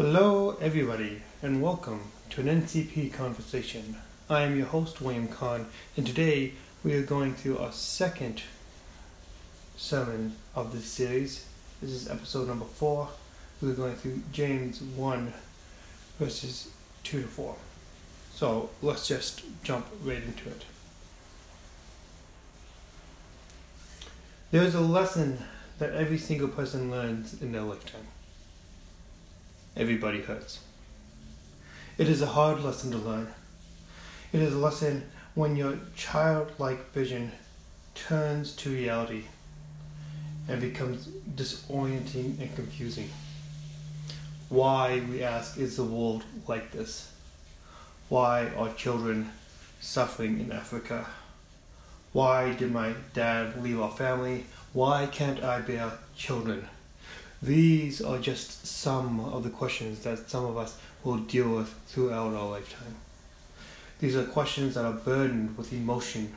Hello, everybody, and welcome to an NCP conversation. I am your host, William Kahn, and today we are going through our second sermon of this series. This is episode number four. We're going through James 1, verses 2 to 4. So let's just jump right into it. There is a lesson that every single person learns in their lifetime. Everybody hurts. It is a hard lesson to learn. It is a lesson when your childlike vision turns to reality and becomes disorienting and confusing. Why, we ask, is the world like this? Why are children suffering in Africa? Why did my dad leave our family? Why can't I bear children? These are just some of the questions that some of us will deal with throughout our lifetime. These are questions that are burdened with emotion,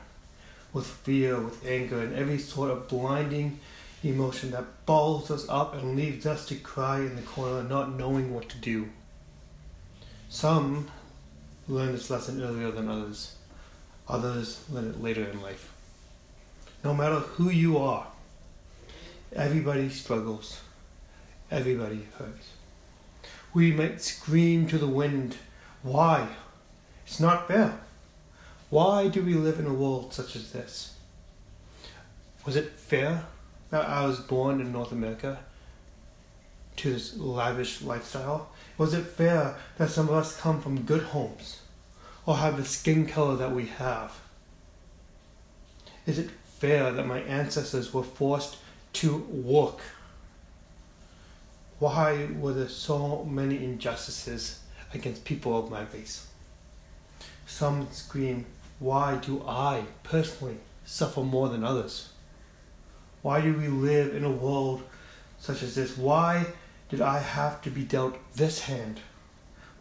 with fear, with anger, and every sort of blinding emotion that balls us up and leaves us to cry in the corner, not knowing what to do. Some learn this lesson earlier than others, others learn it later in life. No matter who you are, everybody struggles everybody hurts. We might scream to the wind, Why? It's not fair. Why do we live in a world such as this? Was it fair that I was born in North America to this lavish lifestyle? Was it fair that some of us come from good homes or have the skin color that we have? Is it fair that my ancestors were forced to work why were there so many injustices against people of my race? Some scream, Why do I personally suffer more than others? Why do we live in a world such as this? Why did I have to be dealt this hand?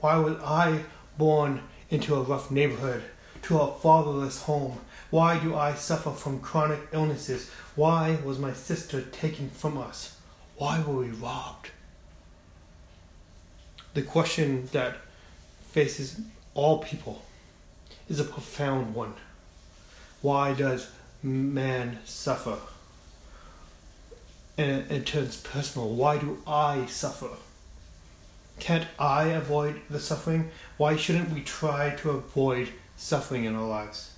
Why was I born into a rough neighborhood, to a fatherless home? Why do I suffer from chronic illnesses? Why was my sister taken from us? Why were we robbed? The question that faces all people is a profound one. Why does man suffer? And it turns personal. Why do I suffer? Can't I avoid the suffering? Why shouldn't we try to avoid suffering in our lives?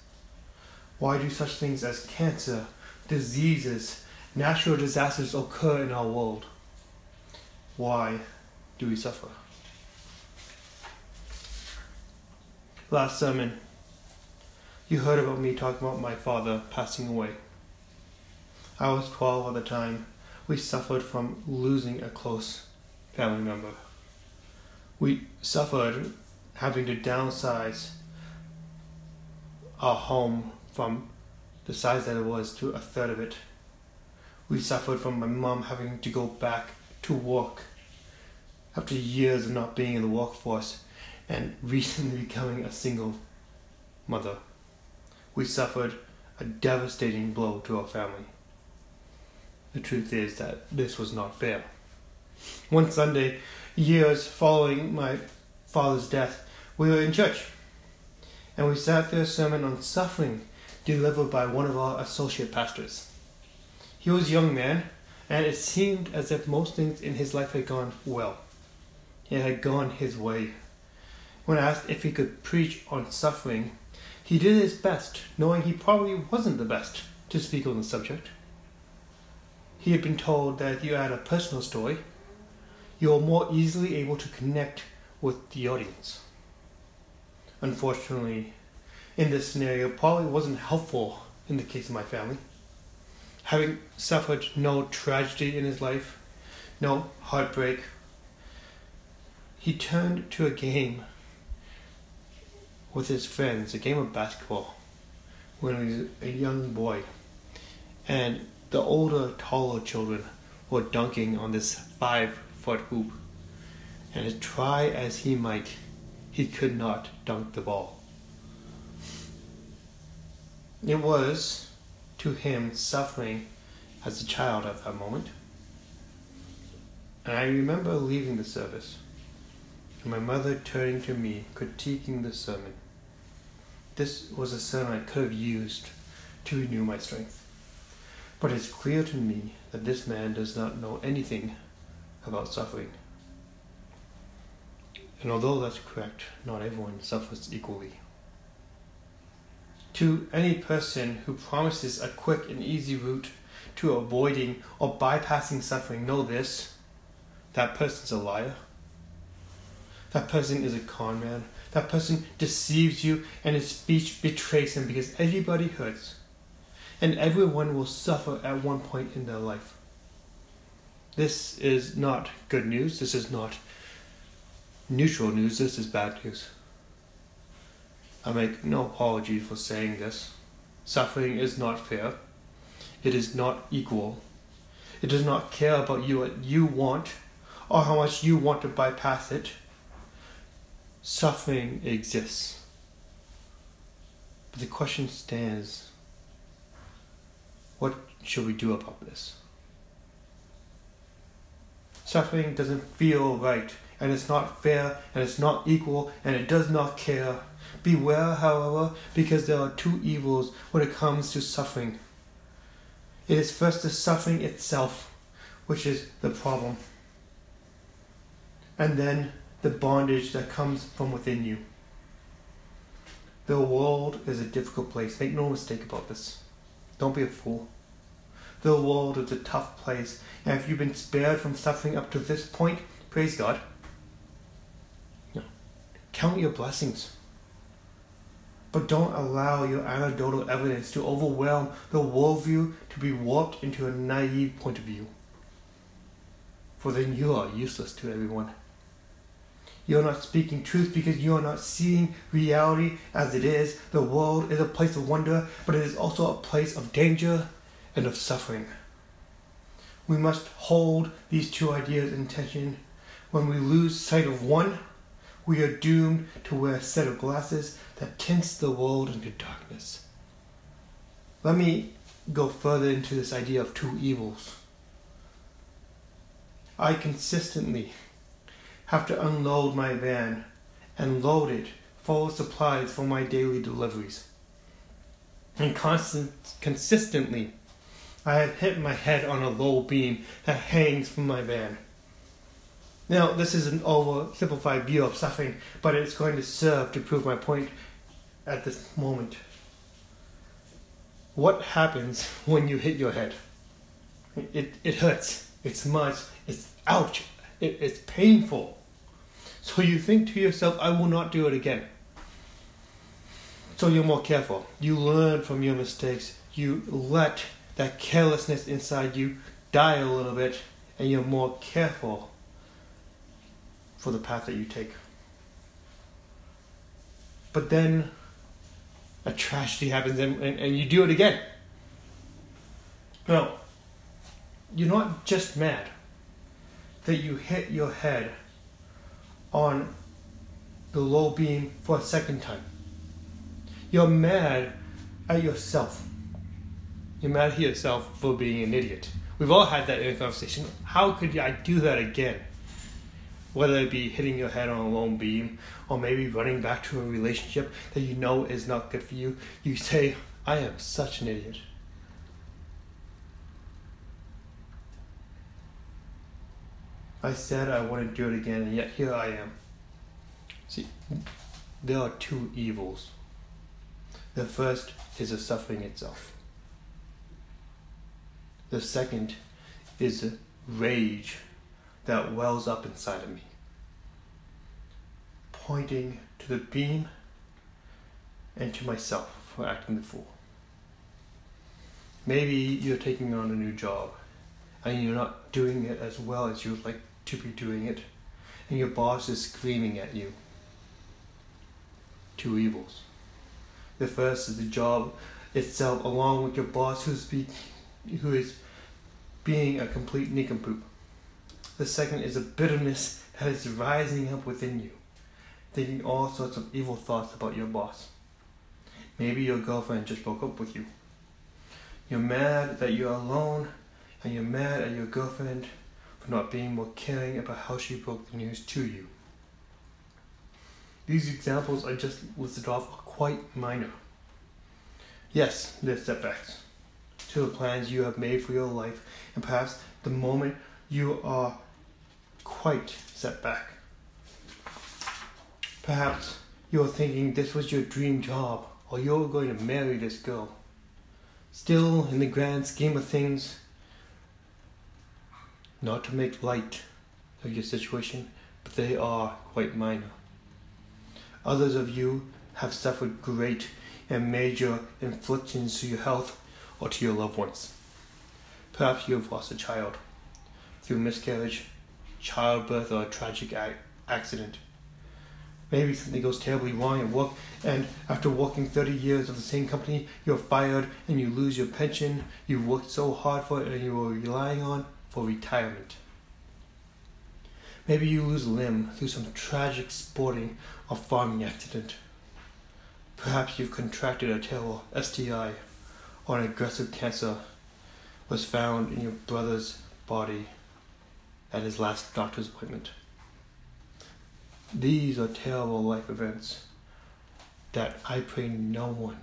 Why do such things as cancer, diseases, natural disasters occur in our world? Why do we suffer? Last sermon, you heard about me talking about my father passing away. I was 12 at the time. We suffered from losing a close family member. We suffered having to downsize our home from the size that it was to a third of it. We suffered from my mom having to go back to work after years of not being in the workforce and recently becoming a single mother. We suffered a devastating blow to our family. The truth is that this was not fair. One Sunday, years following my father's death, we were in church and we sat through a sermon on suffering delivered by one of our associate pastors. He was a young man, and it seemed as if most things in his life had gone well. It had gone his way. When asked if he could preach on suffering, he did his best, knowing he probably wasn't the best to speak on the subject. He had been told that if you had a personal story, you are more easily able to connect with the audience. Unfortunately, in this scenario, probably wasn't helpful in the case of my family. Having suffered no tragedy in his life, no heartbreak, he turned to a game with his friends a game of basketball when he was a young boy. And the older, taller children were dunking on this five foot hoop. And try as he might, he could not dunk the ball. It was, to him, suffering as a child at that moment. And I remember leaving the service and my mother turning to me, critiquing the sermon. This was a sermon I could have used to renew my strength. But it's clear to me that this man does not know anything about suffering. And although that's correct, not everyone suffers equally. To any person who promises a quick and easy route to avoiding or bypassing suffering, know this that person's a liar. That person is a con man. That person deceives you and his speech betrays him because everybody hurts. And everyone will suffer at one point in their life. This is not good news. This is not neutral news. This is bad news. I make no apology for saying this. Suffering is not fair. It is not equal. It does not care about you what you want or how much you want to bypass it. Suffering exists. But the question stands what should we do about this? Suffering doesn't feel right, and it's not fair, and it's not equal, and it does not care. Beware, however, because there are two evils when it comes to suffering. It is first the suffering itself, which is the problem, and then the bondage that comes from within you. The world is a difficult place. Make no mistake about this. Don't be a fool. The world is a tough place, and if you've been spared from suffering up to this point, praise God. Count your blessings. But don't allow your anecdotal evidence to overwhelm the worldview to be warped into a naive point of view. For then you are useless to everyone. You're not speaking truth because you are not seeing reality as it is. The world is a place of wonder, but it is also a place of danger and of suffering. We must hold these two ideas in tension. When we lose sight of one, we are doomed to wear a set of glasses that tints the world into darkness. Let me go further into this idea of two evils. I consistently have to unload my van and load it full of supplies for my daily deliveries. And constant, consistently, I have hit my head on a low beam that hangs from my van. Now, this is an oversimplified view of suffering, but it's going to serve to prove my point at this moment. What happens when you hit your head? It, it hurts. It's much. It's ouch. It, it's painful. So you think to yourself, I will not do it again. So you're more careful. You learn from your mistakes. You let that carelessness inside you die a little bit, and you're more careful for the path that you take. But then a tragedy happens and, and, and you do it again. No, you're not just mad that you hit your head on the low beam for a second time. You're mad at yourself. You're mad at yourself for being an idiot. We've all had that in a conversation. How could I do that again? whether it be hitting your head on a lone beam or maybe running back to a relationship that you know is not good for you, you say, I am such an idiot. I said I wouldn't do it again, and yet here I am. See, there are two evils. The first is the suffering itself. The second is rage that wells up inside of me, pointing to the beam and to myself for acting the fool. Maybe you're taking on a new job and you're not doing it as well as you'd like to be doing it, and your boss is screaming at you. Two evils. The first is the job itself, along with your boss who's be, who is being a complete nincompoop. The second is a bitterness that is rising up within you, thinking all sorts of evil thoughts about your boss. Maybe your girlfriend just broke up with you. You're mad that you're alone, and you're mad at your girlfriend for not being more caring about how she broke the news to you. These examples I just listed off are quite minor. Yes, they're setbacks to the plans you have made for your life, and perhaps the moment you are quite set back. Perhaps you're thinking this was your dream job, or you're going to marry this girl. Still, in the grand scheme of things, not to make light of your situation, but they are quite minor. Others of you have suffered great and major inflictions to your health or to your loved ones. Perhaps you have lost a child through miscarriage, childbirth, or a tragic accident. Maybe something goes terribly wrong at work, and after working 30 years of the same company, you're fired and you lose your pension you've worked so hard for it and you were relying on for retirement. Maybe you lose a limb through some tragic sporting or farming accident. Perhaps you've contracted a terrible STI or an aggressive cancer was found in your brother's body at his last doctor's appointment. These are terrible life events that I pray no one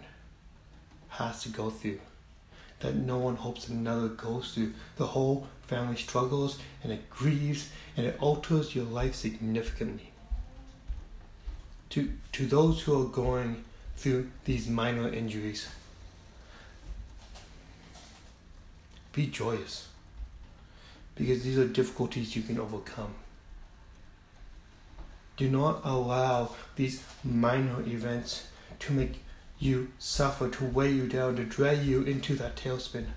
has to go through, that no one hopes another goes through. The whole family struggles and it grieves and it alters your life significantly. To, to those who are going through these minor injuries, be joyous because these are difficulties you can overcome. Do not allow these minor events to make you suffer, to weigh you down, to drag you into that tailspin.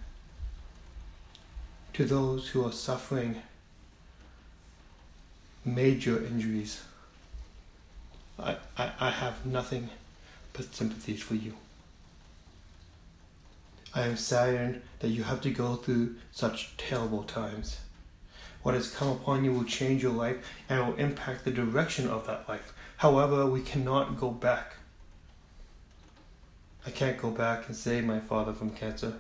To those who are suffering major injuries, I, I, I have nothing but sympathies for you. I am saddened that you have to go through such terrible times. What has come upon you will change your life and will impact the direction of that life. However, we cannot go back. I can't go back and save my father from cancer.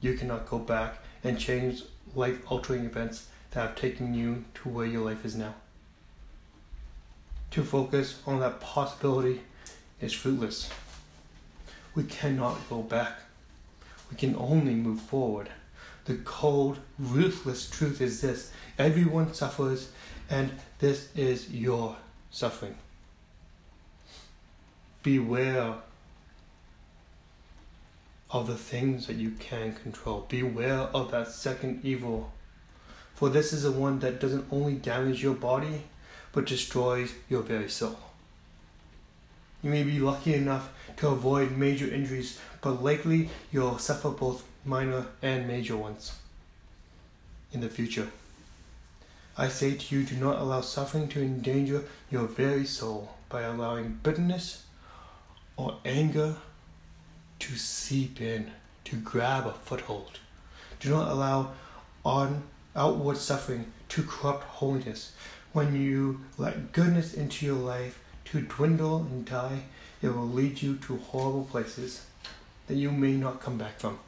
You cannot go back and change life altering events that have taken you to where your life is now. To focus on that possibility is fruitless. We cannot go back. We can only move forward. The cold, ruthless truth is this everyone suffers, and this is your suffering. Beware of the things that you can control. Beware of that second evil. For this is the one that doesn't only damage your body, but destroys your very soul. You may be lucky enough to avoid major injuries, but likely you'll suffer both minor and major ones in the future. I say to you, do not allow suffering to endanger your very soul by allowing bitterness or anger to seep in, to grab a foothold. Do not allow on outward suffering to corrupt holiness. When you let goodness into your life to dwindle and die, it will lead you to horrible places that you may not come back from.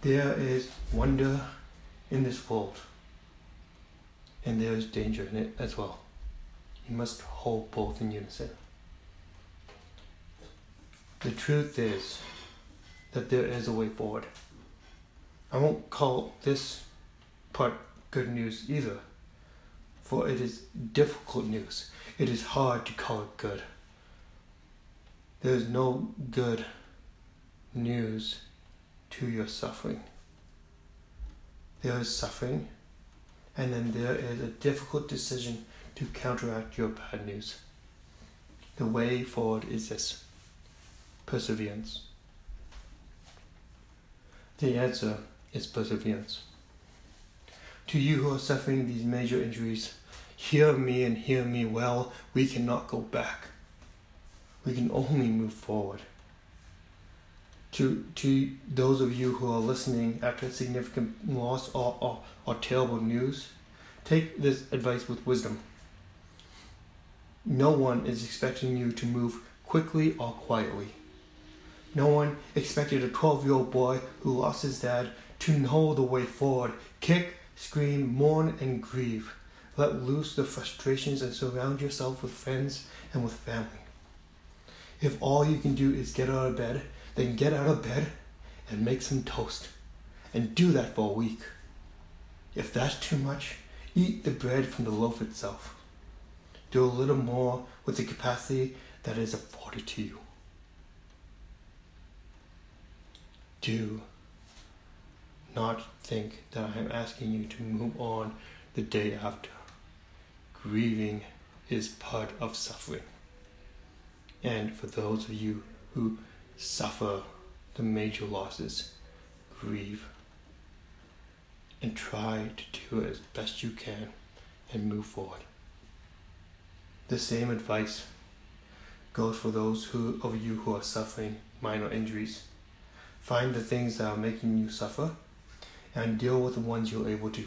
There is wonder in this world, and there is danger in it as well. You must hold both in unison. The truth is that there is a way forward. I won't call this part good news either, for it is difficult news. It is hard to call it good. There is no good news to your suffering. There is suffering, and then there is a difficult decision to counteract your bad news. The way forward is this perseverance. The answer is perseverance. To you who are suffering these major injuries, hear me and hear me well. We cannot go back. We can only move forward to to those of you who are listening after significant loss or, or, or terrible news, take this advice with wisdom. No one is expecting you to move quickly or quietly. No one expected a 12 year old boy who lost his dad to know the way forward, kick, scream, mourn, and grieve. Let loose the frustrations and surround yourself with friends and with family. If all you can do is get out of bed, then get out of bed and make some toast. And do that for a week. If that's too much, eat the bread from the loaf itself. Do a little more with the capacity that is afforded to you. Do not think that I am asking you to move on the day after. Grieving is part of suffering. And for those of you who suffer the major losses, grieve and try to do it as best you can and move forward. The same advice goes for those who, of you who are suffering minor injuries. Find the things that are making you suffer and deal with the ones you're able to.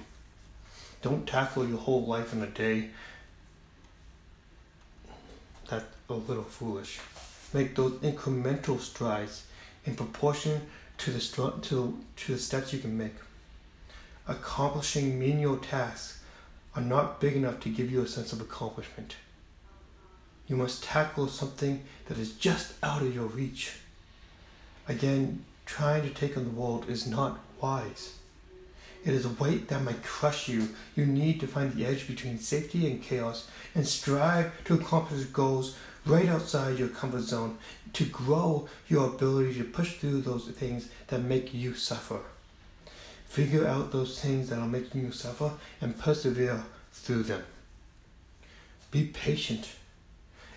Don't tackle your whole life in a day. That's a little foolish. Make those incremental strides in proportion to the to, to the steps you can make. Accomplishing menial tasks are not big enough to give you a sense of accomplishment. You must tackle something that is just out of your reach. Again, trying to take on the world is not wise. It is a weight that might crush you. You need to find the edge between safety and chaos and strive to accomplish goals right outside your comfort zone to grow your ability to push through those things that make you suffer. Figure out those things that are making you suffer and persevere through them. Be patient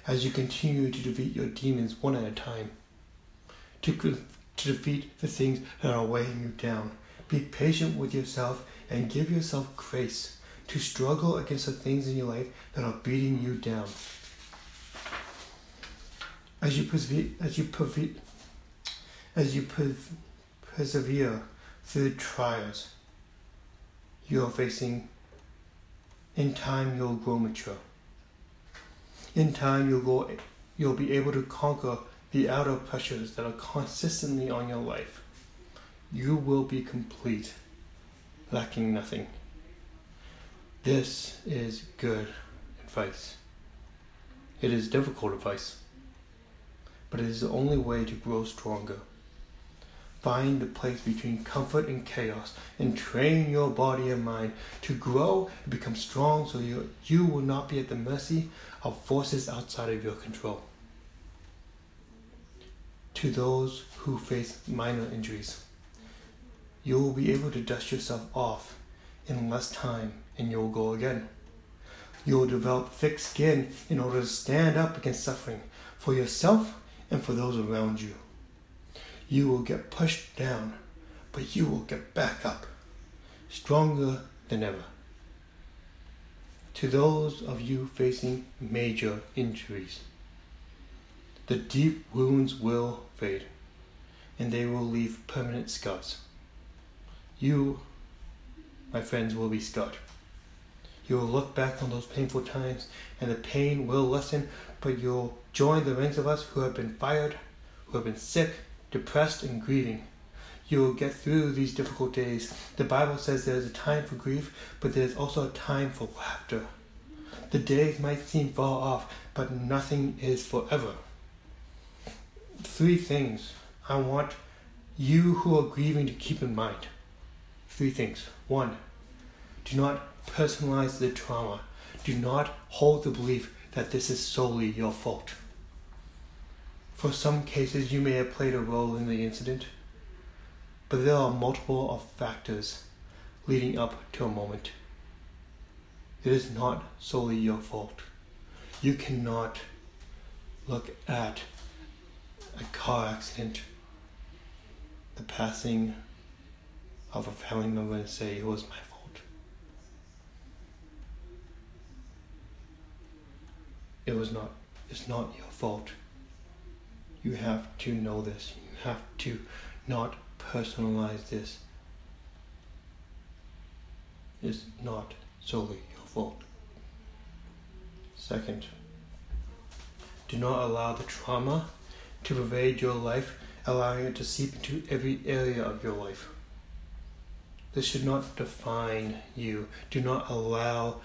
as you continue to defeat your demons one at a time. To, to defeat the things that are weighing you down be patient with yourself and give yourself grace to struggle against the things in your life that are beating you down. As you persevere, as you as you persevere through trials you are facing, in time you'll grow mature. In time you'll go, you'll be able to conquer the outer pressures that are consistently on your life you will be complete, lacking nothing. This is good advice. It is difficult advice, but it is the only way to grow stronger. Find the place between comfort and chaos and train your body and mind to grow and become strong so you, you will not be at the mercy of forces outside of your control. To those who face minor injuries, you will be able to dust yourself off in less time and you'll go again. You will develop thick skin in order to stand up against suffering for yourself and for those around you. You will get pushed down, but you will get back up, stronger than ever. To those of you facing major injuries, the deep wounds will fade and they will leave permanent scars. You, my friends, will be scarred. You will look back on those painful times and the pain will lessen, but you'll join the ranks of us who have been fired, who have been sick, depressed, and grieving. You will get through these difficult days. The Bible says there is a time for grief, but there is also a time for laughter. The days might seem far off, but nothing is forever. Three things I want you who are grieving to keep in mind three things. One, do not personalize the trauma. Do not hold the belief that this is solely your fault. For some cases, you may have played a role in the incident, but there are multiple of factors leading up to a moment. It is not solely your fault. You cannot look at a car accident, the passing of a family member and say it was my fault. It was not, it's not your fault. You have to know this. You have to not personalize this. It's not solely your fault. Second, do not allow the trauma to pervade your life, allowing it to seep into every area of your life. This should not define you. Do not allow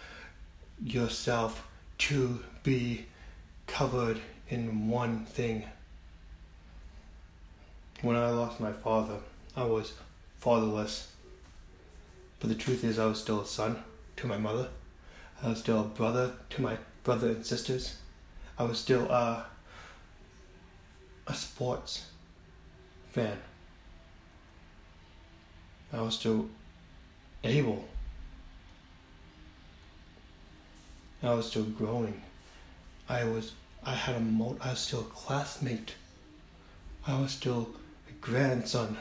yourself to be covered in one thing. When I lost my father, I was fatherless. But the truth is, I was still a son to my mother. I was still a brother to my brother and sisters. I was still a, a sports fan. I was still able. I was still growing. I was I had a mo- I was still a classmate. I was still a grandson.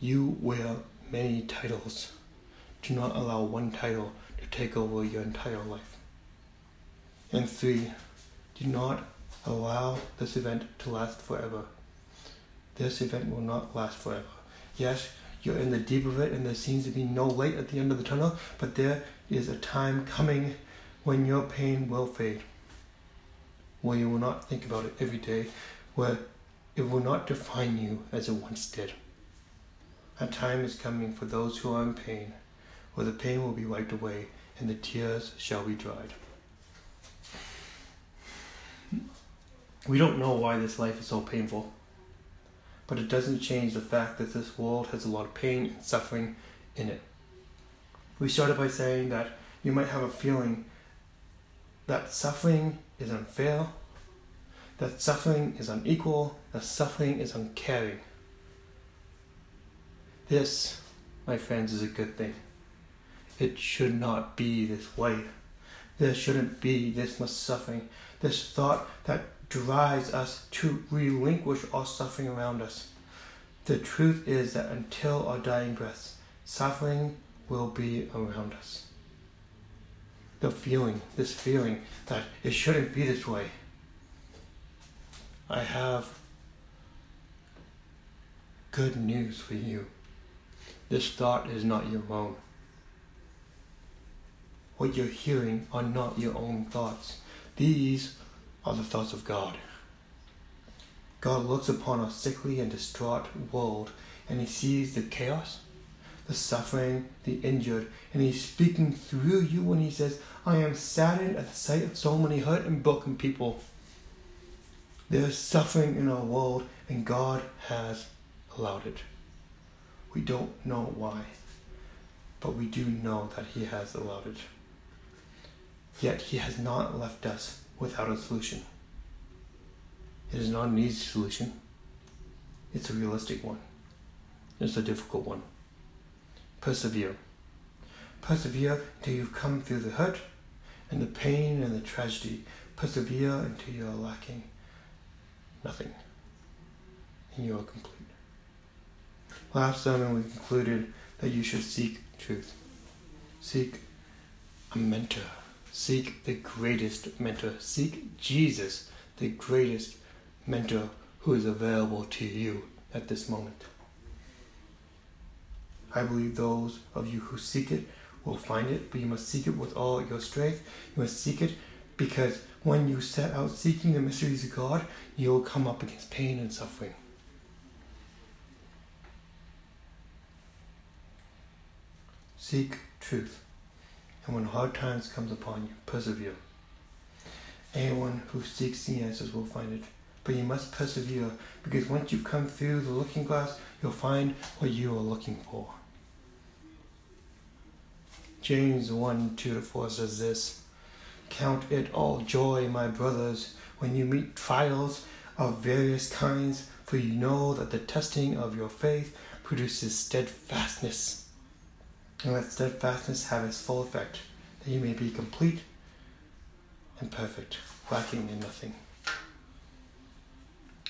You wear many titles. Do not allow one title to take over your entire life. And three, do not allow this event to last forever. This event will not last forever. Yes, you're in the deep of it and there seems to be no light at the end of the tunnel, but there is a time coming when your pain will fade, where you will not think about it every day, where it will not define you as it once did. A time is coming for those who are in pain, where the pain will be wiped away and the tears shall be dried. We don't know why this life is so painful, but it doesn't change the fact that this world has a lot of pain and suffering in it. We started by saying that you might have a feeling that suffering is unfair, that suffering is unequal, that suffering is uncaring. This, my friends, is a good thing. It should not be this way. There shouldn't be this much suffering, this thought that drives us to relinquish all suffering around us. The truth is that until our dying breaths, suffering will be around us the feeling, this feeling that it shouldn't be this way. I have good news for you. This thought is not your own. What you're hearing are not your own thoughts. These are the thoughts of God. God looks upon a sickly and distraught world and he sees the chaos the suffering, the injured, and He's speaking through you when He says, I am saddened at the sight of so many hurt and broken people. There is suffering in our world, and God has allowed it. We don't know why, but we do know that He has allowed it. Yet He has not left us without a solution. It is not an easy solution, it's a realistic one, it's a difficult one. Persevere. Persevere until you've come through the hurt and the pain and the tragedy. Persevere until you are lacking nothing and you are complete. Last sermon we concluded that you should seek truth. Seek a mentor. Seek the greatest mentor. Seek Jesus, the greatest mentor who is available to you at this moment. I believe those of you who seek it will find it, but you must seek it with all your strength. You must seek it because when you set out seeking the mysteries of God, you will come up against pain and suffering. Seek truth, and when hard times comes upon you, persevere. Anyone who seeks the answers will find it, but you must persevere because once you've come through the looking glass, you'll find what you are looking for. James 1 2 to 4 says this Count it all joy, my brothers, when you meet trials of various kinds, for you know that the testing of your faith produces steadfastness. And let steadfastness have its full effect, that you may be complete and perfect, lacking in nothing.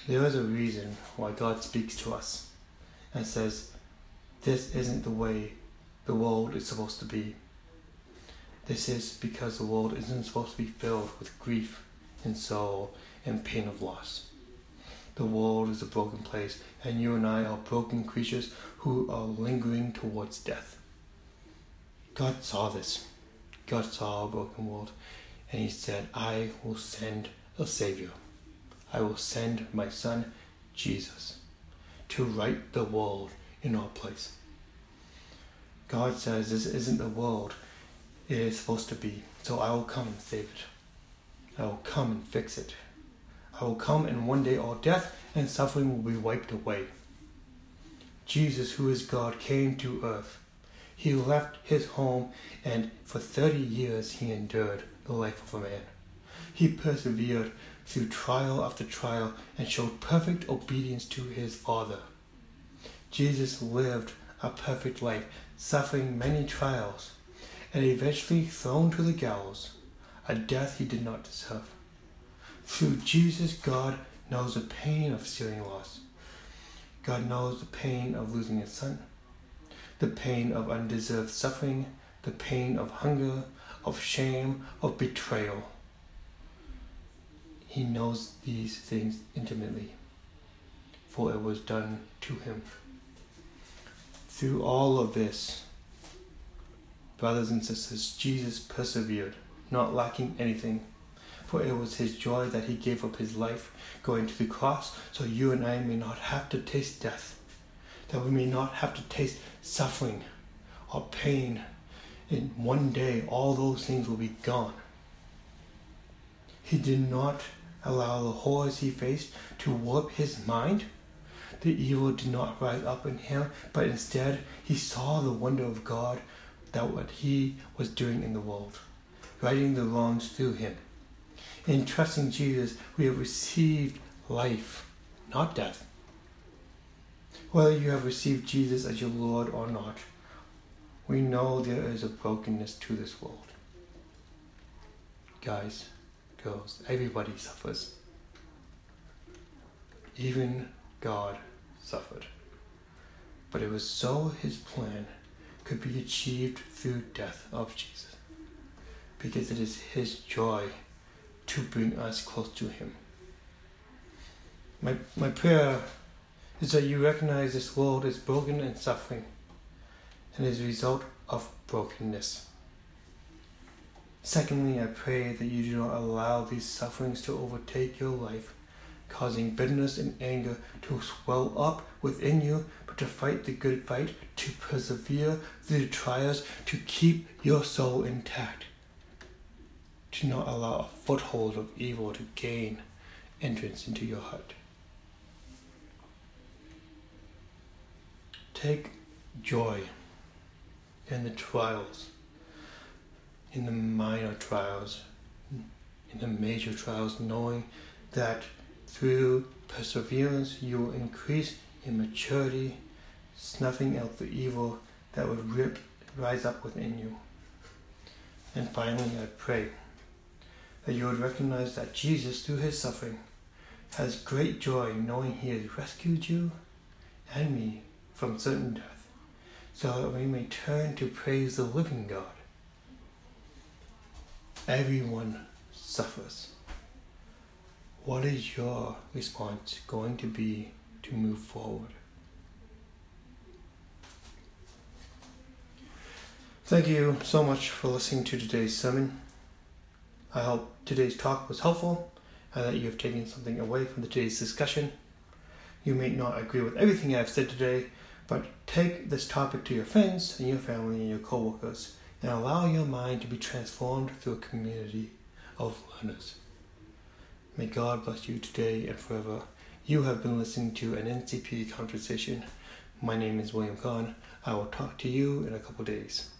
There is a reason why God speaks to us and says, This isn't the way the world is supposed to be. This is because the world isn't supposed to be filled with grief and sorrow and pain of loss. The world is a broken place, and you and I are broken creatures who are lingering towards death. God saw this. God saw a broken world, and He said, I will send a Savior. I will send my Son, Jesus, to right the world in our place. God says this isn't the world it is supposed to be. So I will come and save it. I will come and fix it. I will come and one day all death and suffering will be wiped away. Jesus, who is God, came to earth. He left his home and for 30 years he endured the life of a man. He persevered through trial after trial and showed perfect obedience to his Father. Jesus lived a perfect life, suffering many trials, and eventually thrown to the gallows, a death he did not deserve. Through Jesus, God knows the pain of feeling loss. God knows the pain of losing a son, the pain of undeserved suffering, the pain of hunger, of shame, of betrayal. He knows these things intimately, for it was done to him. Through all of this, brothers and sisters, Jesus persevered, not lacking anything. For it was his joy that he gave up his life, going to the cross, so you and I may not have to taste death, that we may not have to taste suffering or pain. In one day, all those things will be gone. He did not allow the horrors he faced to warp his mind the evil did not rise up in him, but instead he saw the wonder of God that what he was doing in the world, righting the wrongs through him. In trusting Jesus, we have received life, not death. Whether you have received Jesus as your Lord or not, we know there is a brokenness to this world. Guys, girls, everybody suffers. Even God suffered. But it was so his plan could be achieved through death of Jesus. Because it is his joy to bring us close to him. My, my prayer is that you recognize this world is broken and suffering and is a result of brokenness. Secondly, I pray that you do not allow these sufferings to overtake your life causing bitterness and anger to swell up within you, but to fight the good fight, to persevere through the trials, to keep your soul intact. Do not allow a foothold of evil to gain entrance into your heart. Take joy in the trials, in the minor trials, in the major trials, knowing that through perseverance, you will increase in maturity, snuffing out the evil that would rip, rise up within you. And finally, I pray that you would recognize that Jesus, through his suffering, has great joy knowing he has rescued you and me from certain death, so that we may turn to praise the living God. Everyone suffers. What is your response going to be to move forward? Thank you so much for listening to today's sermon. I hope today's talk was helpful and that you have taken something away from today's discussion. You may not agree with everything I've said today, but take this topic to your friends and your family and your coworkers and allow your mind to be transformed through a community of learners. May God bless you today and forever. You have been listening to an NCP conversation. My name is William Kahn. I will talk to you in a couple days.